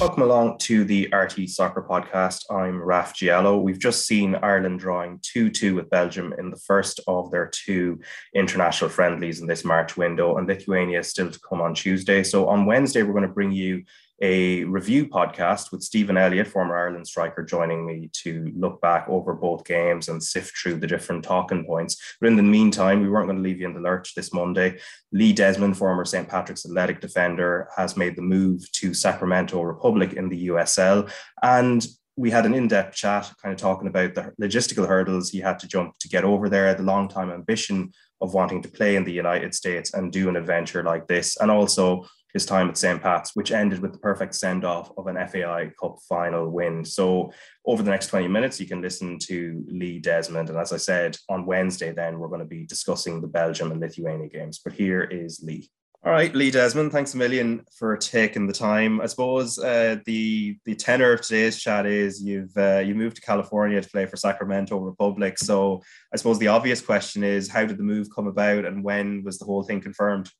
Welcome along to the RTÉ Soccer Podcast. I'm Raf Diallo. We've just seen Ireland drawing 2 2 with Belgium in the first of their two international friendlies in this March window, and Lithuania is still to come on Tuesday. So on Wednesday, we're going to bring you a review podcast with Stephen Elliott, former Ireland striker, joining me to look back over both games and sift through the different talking points. But in the meantime, we weren't going to leave you in the lurch this Monday. Lee Desmond, former St. Patrick's Athletic defender, has made the move to Sacramento Republic in the USL. And we had an in-depth chat kind of talking about the logistical hurdles he had to jump to get over there, the long-time ambition of wanting to play in the United States and do an adventure like this, and also his time at St. Pat's, which ended with the perfect send off of an FAI Cup final win. So, over the next 20 minutes, you can listen to Lee Desmond. And as I said, on Wednesday, then we're going to be discussing the Belgium and Lithuania games. But here is Lee. All right, Lee Desmond, thanks a million for taking the time. I suppose uh, the the tenor of today's chat is you've uh, you moved to California to play for Sacramento Republic. So I suppose the obvious question is, how did the move come about, and when was the whole thing confirmed?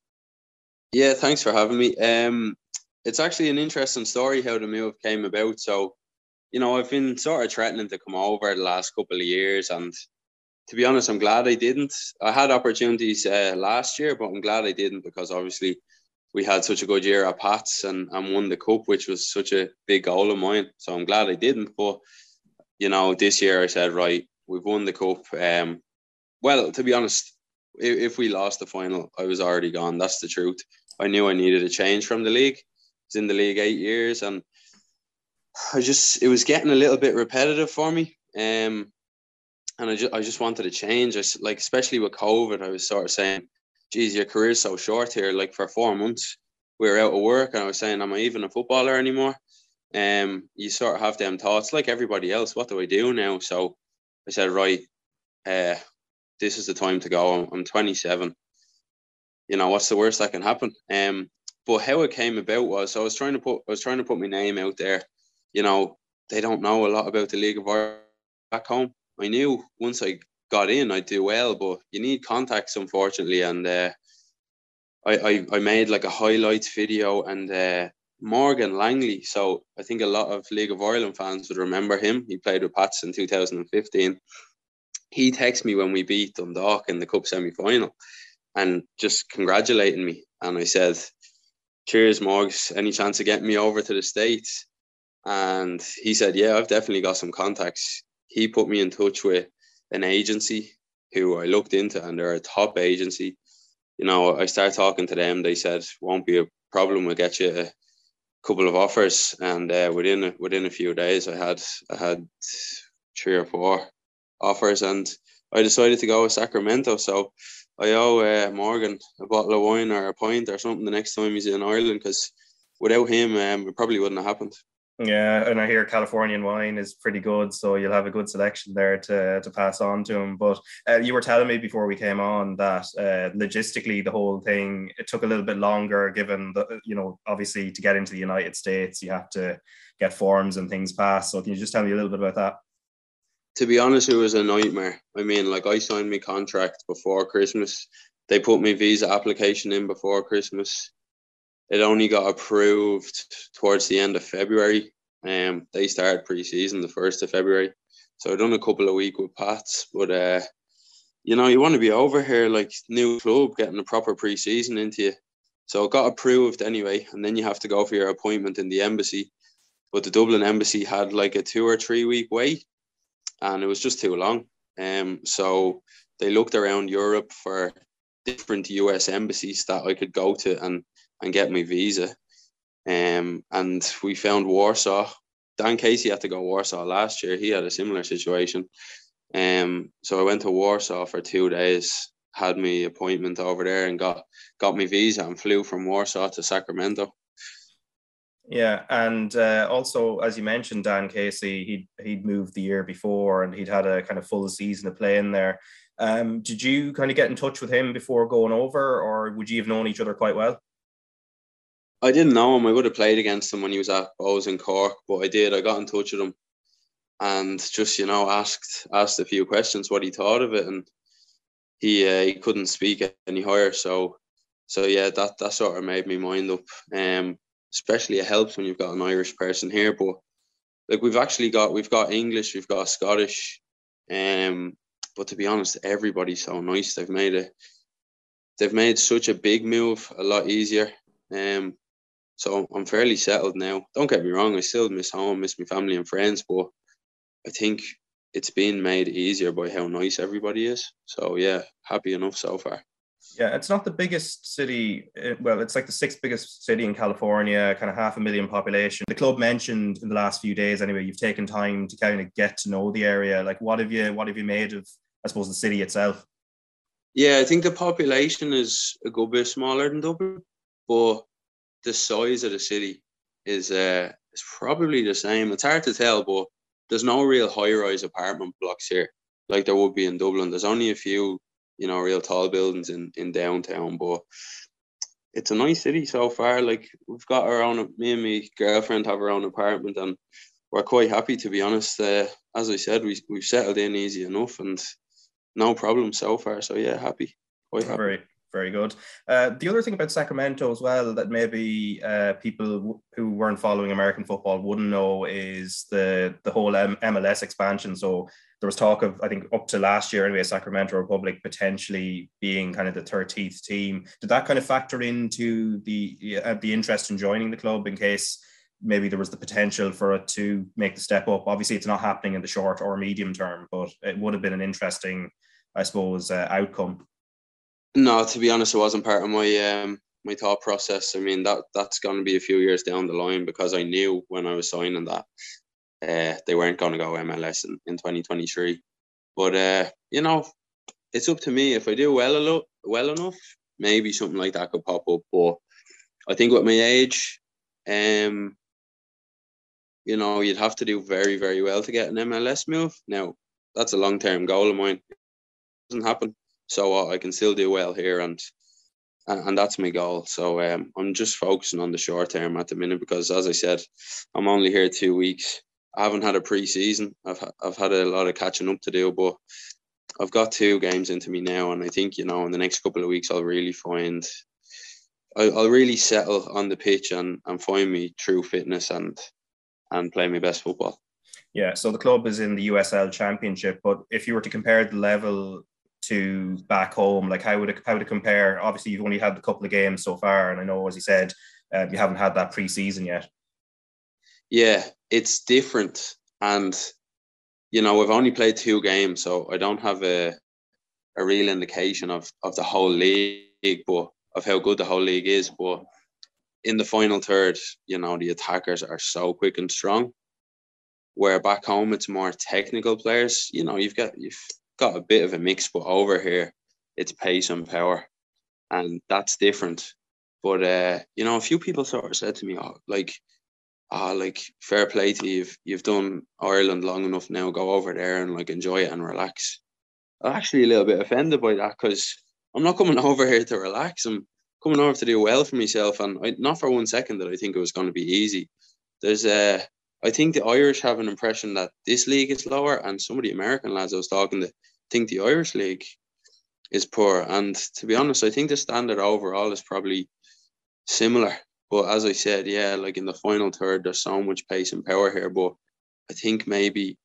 Yeah, thanks for having me. Um, it's actually an interesting story how the move came about. So, you know, I've been sort of threatening to come over the last couple of years, and to be honest, I'm glad I didn't. I had opportunities uh, last year, but I'm glad I didn't because obviously we had such a good year at Pats and, and won the cup, which was such a big goal of mine. So I'm glad I didn't. But you know, this year I said, right, we've won the cup. Um, well, to be honest, if, if we lost the final, I was already gone. That's the truth. I knew I needed a change from the league. I was in the league eight years, and I just it was getting a little bit repetitive for me. Um, and I just I just wanted to change. I like especially with COVID, I was sort of saying, "Geez, your career's so short here. Like for four months, we were out of work, and I was saying, am I even a footballer anymore?" Um, you sort of have them thoughts, like everybody else. What do I do now? So I said, right, uh, this is the time to go. I'm, I'm 27 you know, what's the worst that can happen? Um, but how it came about was I was trying to put I was trying to put my name out there. You know, they don't know a lot about the League of Ireland back home. I knew once I got in, I'd do well, but you need contacts, unfortunately. And uh, I, I I made like a highlights video and uh, Morgan Langley. So I think a lot of League of Ireland fans would remember him. He played with Pats in 2015. He texted me when we beat Dundalk in the Cup semi final and just congratulating me. And I said, Cheers, Morgs. Any chance of getting me over to the States? And he said, Yeah, I've definitely got some contacts. He put me in touch with an agency who I looked into, and they're a top agency. You know, I started talking to them. They said, Won't be a problem. We'll get you a couple of offers. And uh, within within a few days, I had I had three or four offers, and I decided to go with Sacramento. So I owe uh, Morgan a bottle of wine or a pint or something the next time he's in Ireland because without him, um, it probably wouldn't have happened. Yeah, and I hear Californian wine is pretty good, so you'll have a good selection there to, to pass on to him. But uh, you were telling me before we came on that uh, logistically the whole thing it took a little bit longer, given the you know obviously to get into the United States you have to get forms and things passed. So can you just tell me a little bit about that? to be honest, it was a nightmare. I mean, like I signed my contract before Christmas. They put my visa application in before Christmas. It only got approved towards the end of February. Um, they started pre-season the first of February, so I done a couple of weeks with Pats. But uh, you know, you want to be over here like new club, getting a proper pre-season into you. So it got approved anyway, and then you have to go for your appointment in the embassy. But the Dublin embassy had like a two or three week wait and it was just too long. Um, so they looked around Europe for different US embassies that I could go to and and get my visa. Um, and we found Warsaw. Dan Casey had to go to Warsaw last year. He had a similar situation. Um, so I went to Warsaw for two days, had my appointment over there, and got got my visa and flew from Warsaw to Sacramento. Yeah, and uh, also as you mentioned, Dan Casey, he'd he'd moved the year before, and he'd had a kind of full season of play in there. Um, did you kind of get in touch with him before going over, or would you have known each other quite well? I didn't know him. I would have played against him when he was at Bohs in Cork, but I did. I got in touch with him and just you know asked asked a few questions what he thought of it, and he uh, he couldn't speak any higher. So so yeah, that that sort of made me mind up. Um, especially it helps when you've got an Irish person here. But like we've actually got we've got English, we've got Scottish, um, but to be honest, everybody's so nice. They've made it. They've made such a big move a lot easier. Um, so I'm fairly settled now. Don't get me wrong, I still miss home, miss my family and friends, but I think it's been made easier by how nice everybody is. So yeah, happy enough so far. Yeah, it's not the biggest city. Eh, well, it's like the sixth biggest city in California, kind of half a million population. The club mentioned in the last few days, anyway, you've taken time to kind of get to know the area. Like, what have you, what have you made of, I suppose, the city itself? Yeah, I think the population is a good bit smaller than Dublin, but the size of the city is uh, is probably the same. It's hard to tell, but there's no real high-rise apartment blocks here like there would be in Dublin. There's only a few, you know, real tall buildings in in downtown, but it's a nice city so far. Like we've got our own. Me and my girlfriend have our own apartment, and we're quite happy to be honest. Uh, as I said, we we've settled in easy enough, and no problem so far. So yeah, happy. Quite happy. Very good. Uh, the other thing about Sacramento as well that maybe uh, people who weren't following American football wouldn't know is the the whole M- MLS expansion. So there was talk of I think up to last year anyway, Sacramento Republic potentially being kind of the 13th team. Did that kind of factor into the uh, the interest in joining the club in case? Maybe there was the potential for it to make the step up. Obviously, it's not happening in the short or medium term, but it would have been an interesting, I suppose, uh, outcome. No, to be honest, it wasn't part of my um, my thought process. I mean that that's going to be a few years down the line because I knew when I was signing that uh, they weren't going to go MLS in, in 2023. But uh, you know, it's up to me if I do well enough. Well enough, maybe something like that could pop up. But I think with my age, um, you know, you'd have to do very very well to get an MLS move. Now that's a long term goal of mine. It doesn't happen so uh, I can still do well here, and and that's my goal. So um, I'm just focusing on the short term at the minute because, as I said, I'm only here two weeks. I haven't had a pre-season. I've I've had a lot of catching up to do, but I've got two games into me now, and I think you know in the next couple of weeks I'll really find. I'll really settle on the pitch and, and find me true fitness and and play my best football. Yeah, so the club is in the USL Championship, but if you were to compare the level to back home? Like how would it how would it compare? Obviously, you've only had a couple of games so far, and I know, as you said, um, you haven't had that preseason yet. Yeah, it's different, and you know we've only played two games, so I don't have a a real indication of of the whole league, but of how good the whole league is. But in the final third, you know, the attackers are so quick and strong. Where back home it's more technical players. You know, you've got you've got a bit of a mix, but over here it's pace and power, and that's different. But uh, you know, a few people sort of said to me, "Oh, like, ah, oh, like fair play to you. You've you've done Ireland long enough now. Go over there and like enjoy it and relax." I'm actually a little bit offended by that because I'm not coming over here to relax. I'm coming over to do well for myself, and I, not for one second that I think it was going to be easy. There's a uh, I think the Irish have an impression that this league is lower, and some of the American lads I was talking to think the Irish league is poor. And to be honest, I think the standard overall is probably similar. But as I said, yeah, like in the final third, there's so much pace and power here. But I think maybe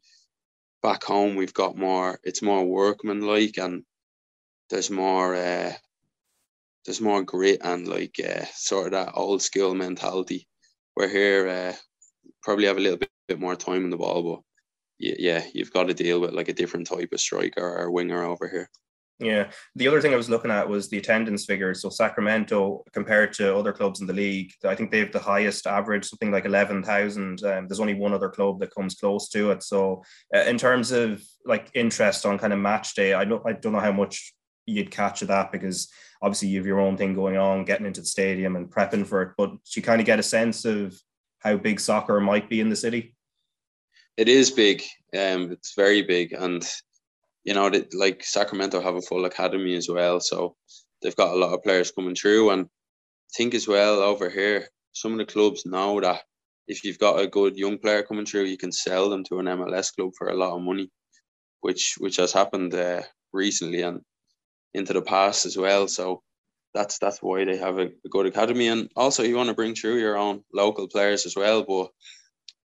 back home we've got more. It's more workmanlike, and there's more. Uh, there's more grit and like uh, sort of that old school mentality. We're here uh, probably have a little bit, bit more time in the ball, but yeah, you've got to deal with like a different type of striker or winger over here. Yeah. The other thing I was looking at was the attendance figures. So Sacramento, compared to other clubs in the league, I think they have the highest average, something like 11,000. Um, there's only one other club that comes close to it. So uh, in terms of like interest on kind of match day, I don't, I don't know how much you'd catch of that because obviously you have your own thing going on, getting into the stadium and prepping for it. But you kind of get a sense of how big soccer might be in the city? It is big. Um, it's very big, and you know, that like Sacramento have a full academy as well, so they've got a lot of players coming through. And I think as well over here, some of the clubs know that if you've got a good young player coming through, you can sell them to an MLS club for a lot of money, which which has happened uh, recently and into the past as well. So that's that's why they have a, a good academy. And also, you want to bring through your own local players as well. But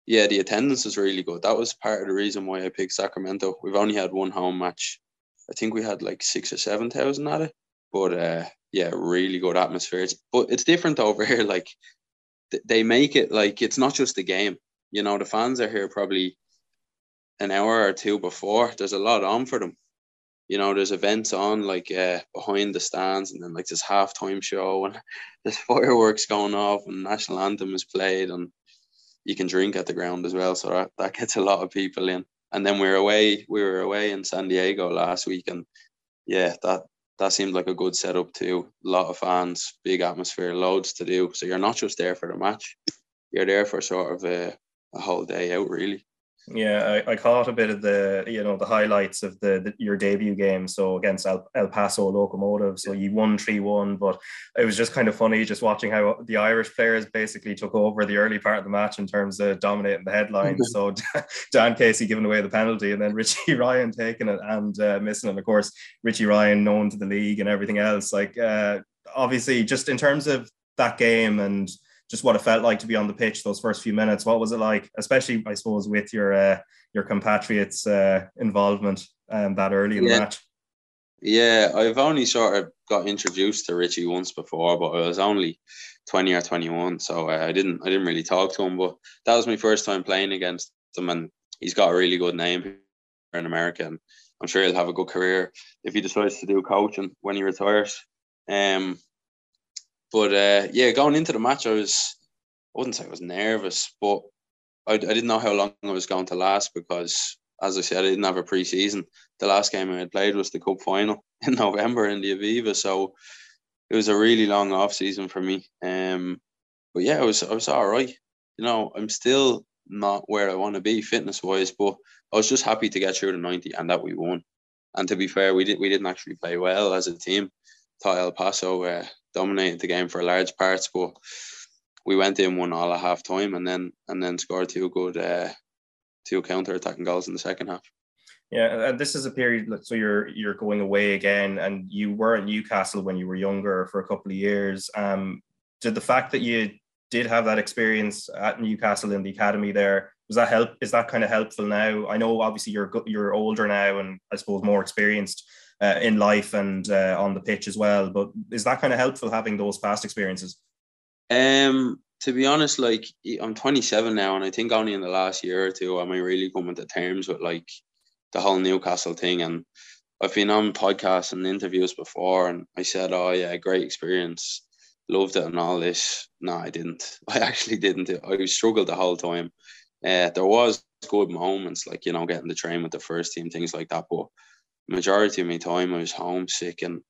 yeah, the attendance is really good. That was part of the reason why I picked Sacramento. We've only had one home match. I think we had like six or seven thousand at it. But uh, yeah, really good atmosphere. It's, but it's different over here. Like they make it like it's not just the game. You know, the fans are here probably an hour or two before. There's a lot on for them. You know, there's events on like uh, behind the stands, and then like this halftime show, and there's fireworks going off, and national anthem is played, and you can drink at the ground as well. So that, that gets a lot of people in. And then we are away. We were away in San Diego last week, and yeah, that that seemed like a good setup too. A lot of fans, big atmosphere, loads to do. So you're not just there for the match; you're there for sort of a, a whole day out, really. Yeah, I, I caught a bit of the you know the highlights of the, the your debut game. So against El, El Paso Locomotive, so you won three one, but it was just kind of funny just watching how the Irish players basically took over the early part of the match in terms of dominating the headlines. so Dan Casey giving away the penalty, and then Richie Ryan taking it and uh, missing, and of course Richie Ryan known to the league and everything else. Like uh, obviously, just in terms of that game and just what it felt like to be on the pitch those first few minutes. What was it like, especially I suppose with your uh, your compatriots' uh, involvement um, that early in yeah. the match? Yeah, I've only sort of got introduced to Richie once before, but I was only twenty or twenty one, so I didn't I didn't really talk to him. But that was my first time playing against him, and he's got a really good name here in America, and I'm sure he'll have a good career if he decides to do coaching when he retires. Um, but uh, yeah, going into the match, I was I wouldn't say I was nervous, but I, I didn't know how long I was going to last because, as I said, I didn't have a preseason. The last game I had played was the cup final in November in the Aviva, so it was a really long off season for me. Um, but yeah, I was I was all right. You know, I'm still not where I want to be fitness wise, but I was just happy to get through the 90 and that we won. And to be fair, we did we didn't actually play well as a team. Thought El Paso uh, dominated the game for large parts, but we went in one all at half time and then and then scored two good uh, two counter attacking goals in the second half. Yeah, and this is a period. So you're you're going away again, and you were at Newcastle when you were younger for a couple of years. Um, did the fact that you did have that experience at Newcastle in the academy there was that help? Is that kind of helpful now? I know obviously you're you're older now, and I suppose more experienced uh, in life and uh, on the pitch as well. But is that kind of helpful having those past experiences? Um, to be honest, like I'm 27 now, and I think only in the last year or two am I really coming to terms with like the whole Newcastle thing. And I've been on podcasts and interviews before, and I said, "Oh yeah, great experience, loved it, and all this." No, I didn't. I actually didn't. I struggled the whole time. Uh, there was good moments, like you know, getting the train with the first team, things like that. But majority of my time I was homesick and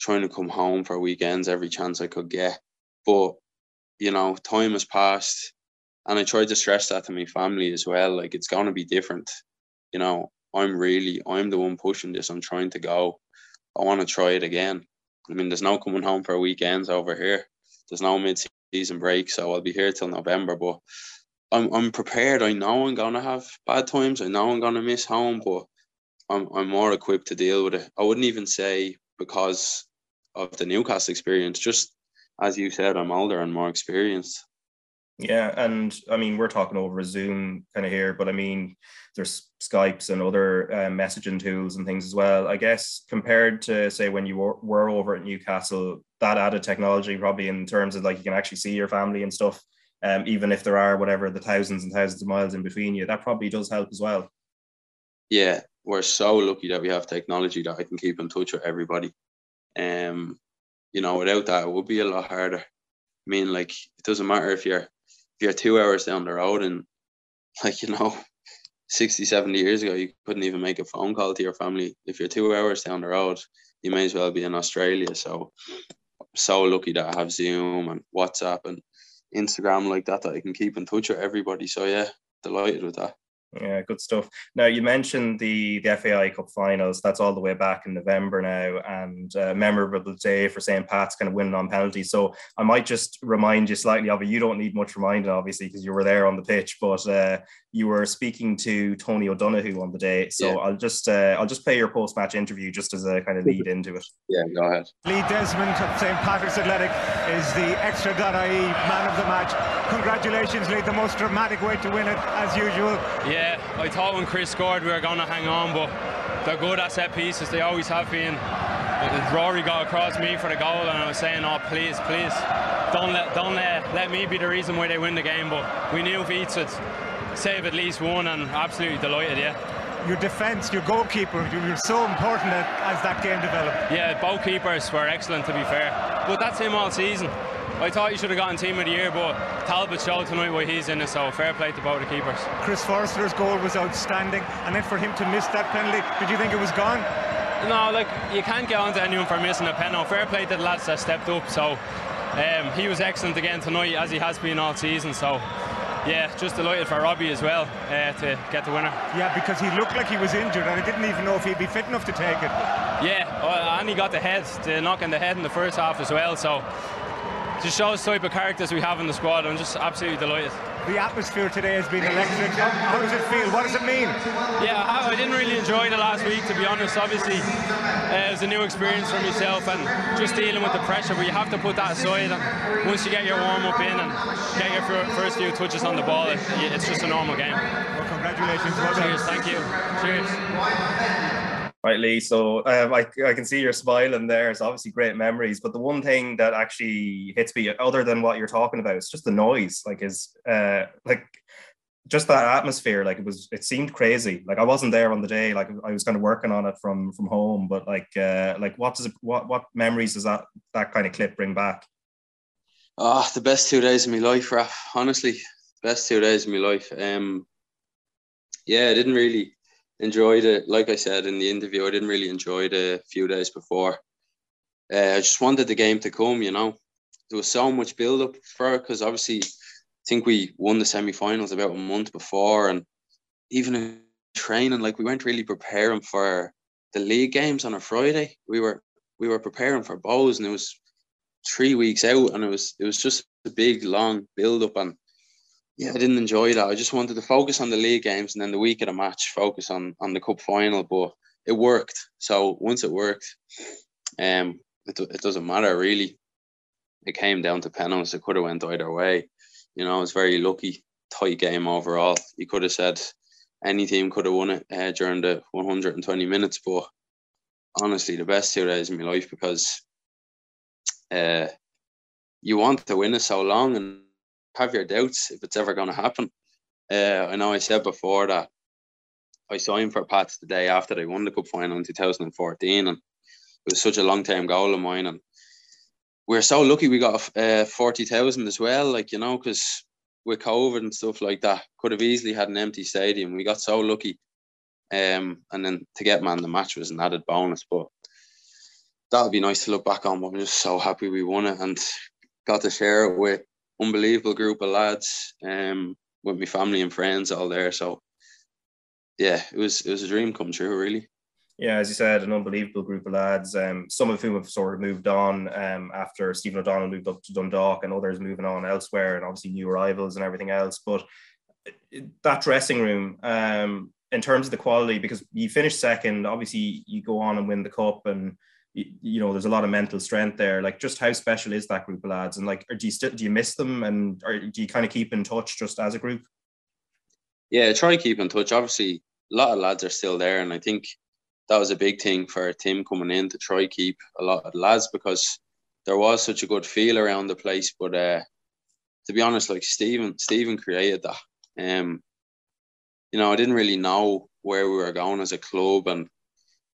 trying to come home for weekends every chance I could get. But you know, time has passed, and I tried to stress that to my family as well. Like it's gonna be different. You know, I'm really I'm the one pushing this. I'm trying to go. I want to try it again. I mean, there's no coming home for weekends over here. There's no mid-season break, so I'll be here till November. But I'm I'm prepared. I know I'm gonna have bad times. I know I'm gonna miss home, but I'm I'm more equipped to deal with it. I wouldn't even say because of the Newcastle experience. Just as you said, I'm older and more experienced. Yeah, and I mean we're talking over Zoom kind of here, but I mean there's Skypes and other uh, messaging tools and things as well. I guess compared to say when you were, were over at Newcastle, that added technology probably in terms of like you can actually see your family and stuff, um, even if there are whatever the thousands and thousands of miles in between you, that probably does help as well. Yeah, we're so lucky that we have technology that I can keep in touch with everybody. Um, you know, without that, it would be a lot harder. I mean, like it doesn't matter if you're if you're two hours down the road and like you know 60 70 years ago you couldn't even make a phone call to your family if you're two hours down the road you may as well be in australia so so lucky that i have zoom and whatsapp and instagram like that that i can keep in touch with everybody so yeah delighted with that Yeah, good stuff. Now you mentioned the the FAI Cup finals. That's all the way back in November now, and a memorable day for St. Pat's, kind of winning on penalty. So I might just remind you slightly of it. You don't need much reminding, obviously, because you were there on the pitch. But uh, you were speaking to Tony O'Donoghue on the day. So yeah. I'll just uh, I'll just play your post match interview just as a kind of lead into it. Yeah, go ahead. Lee Desmond of St. Patrick's Athletic is the extra Extra.ie man of the match. Congratulations, Lee. The most dramatic way to win it, as usual. Yeah, I thought when Chris scored we were going to hang on, but they're good at set pieces. They always have been. Rory got across me for the goal, and I was saying, "Oh, please, please, don't let don't let, let me be the reason why they win the game." But we knew Veets would save at least one, and absolutely delighted. Yeah your defence, your goalkeeper, you were so important as that game developed. Yeah, both keepers were excellent to be fair. But that's him all season. I thought he should have gotten team of the year, but Talbot showed tonight why he's in it, so fair play to both the keepers. Chris Forrester's goal was outstanding, and then for him to miss that penalty, did you think it was gone? No, like you can't get on to anyone for missing a penalty. Fair play to the lads that stepped up. So um, he was excellent again tonight, as he has been all season. So yeah, just delighted for Robbie as well uh, to get the winner. Yeah, because he looked like he was injured and I didn't even know if he'd be fit enough to take it. Yeah, and he got the head, the knock in the head in the first half as well. So just shows the type of characters we have in the squad. I'm just absolutely delighted. The atmosphere today has been electric. How does it feel? What does it mean? Yeah, I didn't really enjoy the last week, to be honest. Obviously, uh, it was a new experience for myself and just dealing with the pressure, but you have to put that aside. And once you get your warm up in and get your first few touches on the ball, it's just a normal game. Well, congratulations. Well Cheers, thank you. Cheers right, Lee? So um, I, I can see you're smiling there. It's obviously great memories. But the one thing that actually hits me, other than what you're talking about, is just the noise. Like, is uh, like just that atmosphere. Like, it was, it seemed crazy. Like, I wasn't there on the day. Like, I was kind of working on it from from home. But like, uh, like, what does it, what what memories does that that kind of clip bring back? Oh, the best two days of my life, Raf. Honestly, best two days of my life. Um, yeah, I didn't really enjoyed it. Like I said in the interview, I didn't really enjoy the few days before. Uh, I just wanted the game to come, you know. There was so much build up for it because obviously I think we won the semi finals about a month before, and even in training, like we weren't really preparing for the league games on a Friday. We were we were preparing for Bohs and it was three weeks out, and it was it was just a big long build up, and yeah, I didn't enjoy that. I just wanted to focus on the league games and then the week of the match focus on on the cup final. But it worked. So once it worked, um, it, it doesn't matter really. It came down to penalties. It could have went either way. You know, it was very lucky, tight game overall. You could have said any team could have won it uh, during the 120 minutes, but honestly, the best two days of my life because uh, you want to win it so long and have your doubts if it's ever going to happen. Uh, I know I said before that I signed for Pats the day after they won the cup final in 2014, and it was such a long term goal of mine. And we're so lucky we got uh, 40,000 as well, like, you know, because with COVID and stuff like that, could have easily had an empty stadium. We got so lucky. Um, and then to get man the match was an added bonus, but that would be nice to look back on. But I'm just so happy we won it and got to share it with unbelievable group of lads um, with my family and friends all there. So yeah, it was it was a dream come true, really. Yeah, as you said, an unbelievable group of lads. Um, some of whom have sort of moved on um, after Stephen O'Donnell moved up to Dundalk, and others moving on elsewhere, and obviously new arrivals and everything else. But that dressing room, um, in terms of the quality, because you finished second, obviously you go on and win the cup, and you know, there's a lot of mental strength there. Like, just how special is that group of lads? And like, do you still do you miss them, and or do you kind of keep in touch just as a group? Yeah, try keep in touch. Obviously, a lot of lads are still there, and I think that was a big thing for Tim coming in to try keep a lot of lads because there was such a good feel around the place. But uh, to be honest, like Stephen, Stephen created that. Um, you know, I didn't really know where we were going as a club, and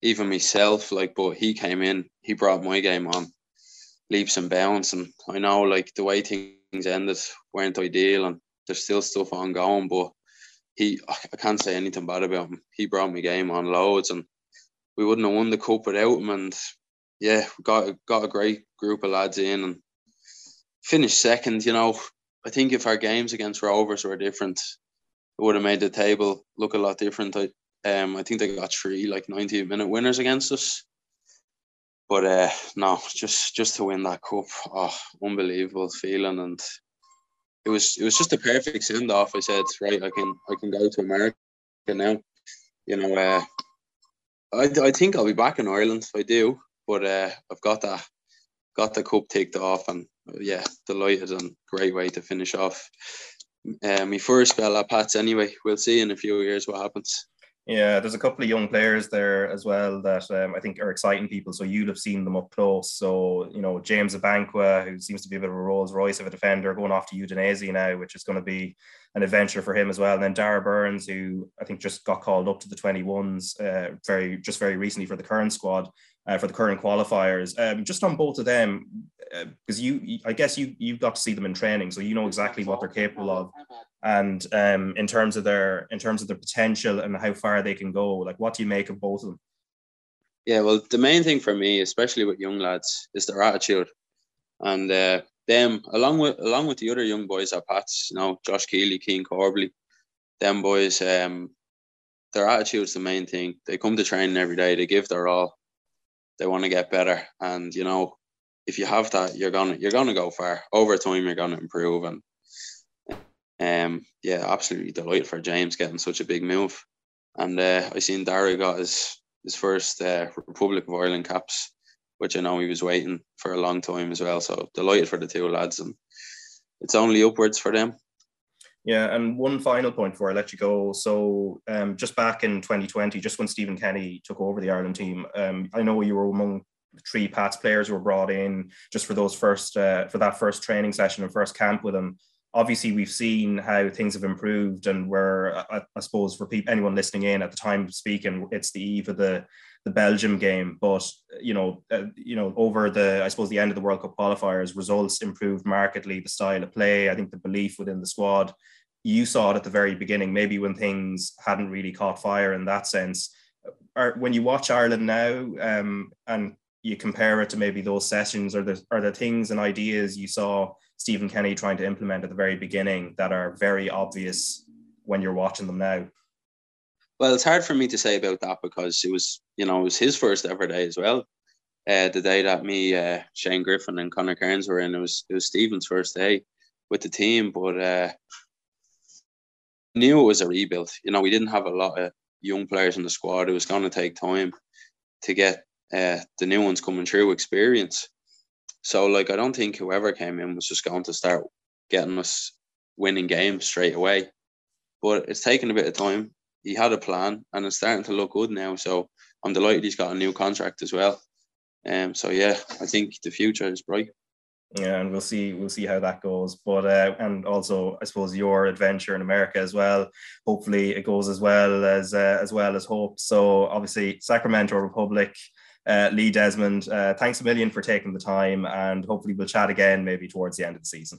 even myself, like, but he came in, he brought my game on leaps and bounds. And I know, like, the way things ended weren't ideal and there's still stuff ongoing, but he, I can't say anything bad about him. He brought my game on loads and we wouldn't have won the cup without him. And yeah, we got, got a great group of lads in and finished second. You know, I think if our games against Rovers were different, it would have made the table look a lot different. I, um, I think they got three like 90 minute winners against us. But uh, no, just just to win that cup, oh, unbelievable feeling, and it was it was just a perfect send off. I said, right, I can I can go to America now. You know, uh, I I think I'll be back in Ireland. If I do, but uh, I've got that got the cup ticked off, and yeah, delighted and great way to finish off. Uh, my first spell at Pats anyway. We'll see in a few years what happens. Yeah, there's a couple of young players there as well that um, I think are exciting people. So you'll have seen them up close. So, you know, James Abankwah, who seems to be a bit of a Rolls Royce of a defender, going off to Udinese now, which is going to be an adventure for him as well. And then Darragh Burns, who I think just got called up to the 21s uh, very just very recently for the current squad, uh, for the current qualifiers. Um, just on both of them, because uh, you, I guess you you've got to see them in training, so you know exactly what they're capable of and um, in terms of their in terms of their potential and how far they can go like what do you make of both of them? Yeah well the main thing for me especially with young lads is their attitude. And uh, them along with along with the other young boys at Pats you know Josh Keeley Cian Corbley them boys um their attitude's the main thing. They come to training every day they give their all. They want to get better. And you know if you have that you're gonna you're gonna go far. Over time you're gonna improve. And um, yeah, absolutely delighted for James getting such a big move. And uh, I seen Darragh got his his first uh, Republic of Ireland caps, which I know he was waiting for a long time as well. So delighted for the two lads, and it's only upwards for them. Yeah, and one final point before I let you go. So, um, just back in 2020, just when Stephen Kenny took over the Ireland team, um, I know you were among three Pats players who were brought in just for those first uh, for that first training session and first camp with him obviously we've seen how things have improved and we're I, I, suppose for people anyone listening in at the time of speaking it's the eve of the the Belgium game. But you know uh, you know over the I suppose the end of the World Cup qualifiers results improved markedly the style of play I think the belief within the squad. You saw it at the very beginning maybe when things hadn't really caught fire in that sense. Are, when you watch Ireland now um, and you compare it to maybe those sessions or the are the things and ideas you saw Stephen Kenny trying to implement at the very beginning that are very obvious when you're watching them now? Well, it's hard for me to say about that because it was, you know, it was his first ever day as well. Uh, the day that me, uh, Shane Griffin, and Conor Kearns were in, it was it was Stephen's first day with the team, but uh, knew it was a rebuild. You know, we didn't have a lot of young players in the squad. It was going to take time to get uh, the new ones coming through experience. So like I don't think whoever came in was just going to start getting us winning games straight away. But it's taken a bit of time. He had a plan and it's starting to look good now. So I'm delighted he's got a new contract as well. Um so yeah, I think the future is bright. Yeah, and we'll see we'll see how that goes. But uh, and also I suppose your adventure in America as well. Hopefully it goes as well as uh, as well as hope. So obviously Sacramento Republic uh, Lee Desmond, uh, thanks a million for taking the time, and hopefully we'll chat again maybe towards the end of the season.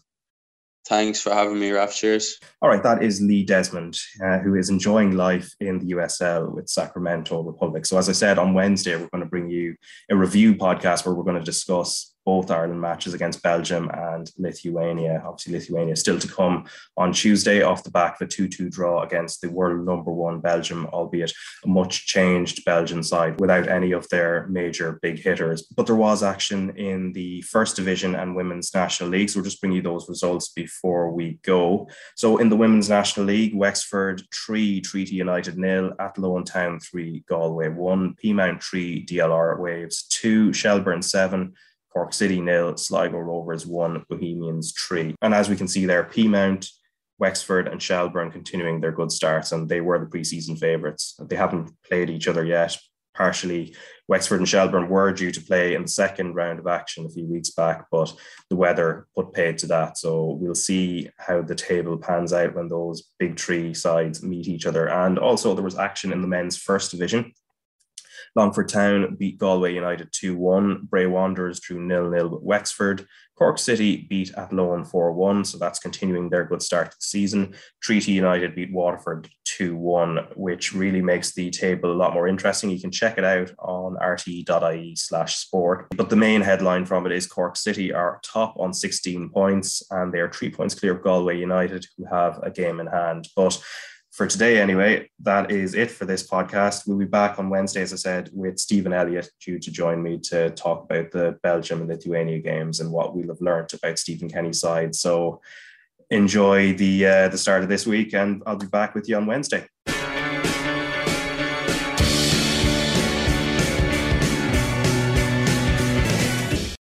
Thanks for having me, Raf. Cheers. All right, that is Lee Desmond, uh, who is enjoying life in the USL with Sacramento Republic. So, as I said, on Wednesday, we're going to bring you a review podcast where we're going to discuss both Ireland matches against Belgium and Lithuania. Obviously, Lithuania still to come on Tuesday off the back of a 2 2 draw against the world number one Belgium, albeit a much changed Belgian side without any of their major big hitters. But there was action in the first division and women's national league. So we'll just bring you those results before we go. So in the women's national league, Wexford 3, Treaty United nil, Athlone Town 3, Galway 1, Peamount 3, DLR Waves 2, Shelbourne 7. Cork City nil, Sligo Rovers one, Bohemians three. And as we can see there, Peamount, Wexford, and Shelbourne continuing their good starts, and they were the preseason favourites. They haven't played each other yet. Partially, Wexford and Shelbourne were due to play in the second round of action a few weeks back, but the weather put paid to that. So we'll see how the table pans out when those big three sides meet each other. And also, there was action in the men's first division. Longford Town beat Galway United 2 1. Bray Wanderers drew 0 0 with Wexford. Cork City beat Athlone 4 1, so that's continuing their good start to the season. Treaty United beat Waterford 2 1, which really makes the table a lot more interesting. You can check it out on rte.ie slash sport. But the main headline from it is Cork City are top on 16 points, and they are three points clear of Galway United, who have a game in hand. But for today, anyway, that is it for this podcast. We'll be back on Wednesday, as I said, with Stephen Elliott due to join me to talk about the Belgium and Lithuania games and what we'll have learned about Stephen Kenny's side. So enjoy the uh, the start of this week, and I'll be back with you on Wednesday.